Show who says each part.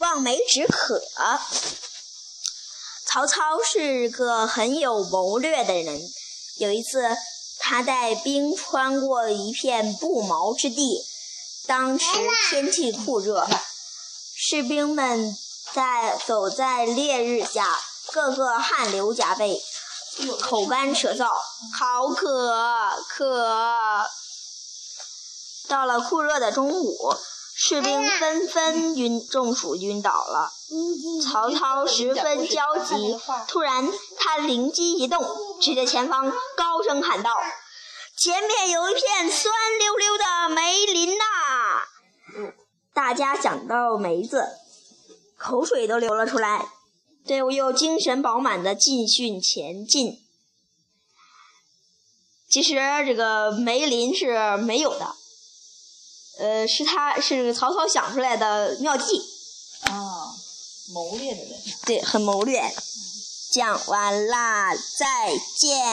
Speaker 1: 望梅止渴。曹操是个很有谋略的人。有一次，他带兵穿过一片不毛之地，当时天气酷热，士兵们在走在烈日下，个个汗流浃背，口干舌燥，好渴渴。到了酷热的中午。士兵纷纷晕中暑晕倒了，曹操十分焦急。突然，他灵机一动，指着前方高声喊道：“前面有一片酸溜溜的梅林呐！”大家想到梅子，口水都流了出来。队伍又精神饱满的继续前进。其实，这个梅林是没有的。呃，是他是曹操想出来的妙计。
Speaker 2: 啊，谋略的人。
Speaker 1: 对，很谋略。讲完啦，再见。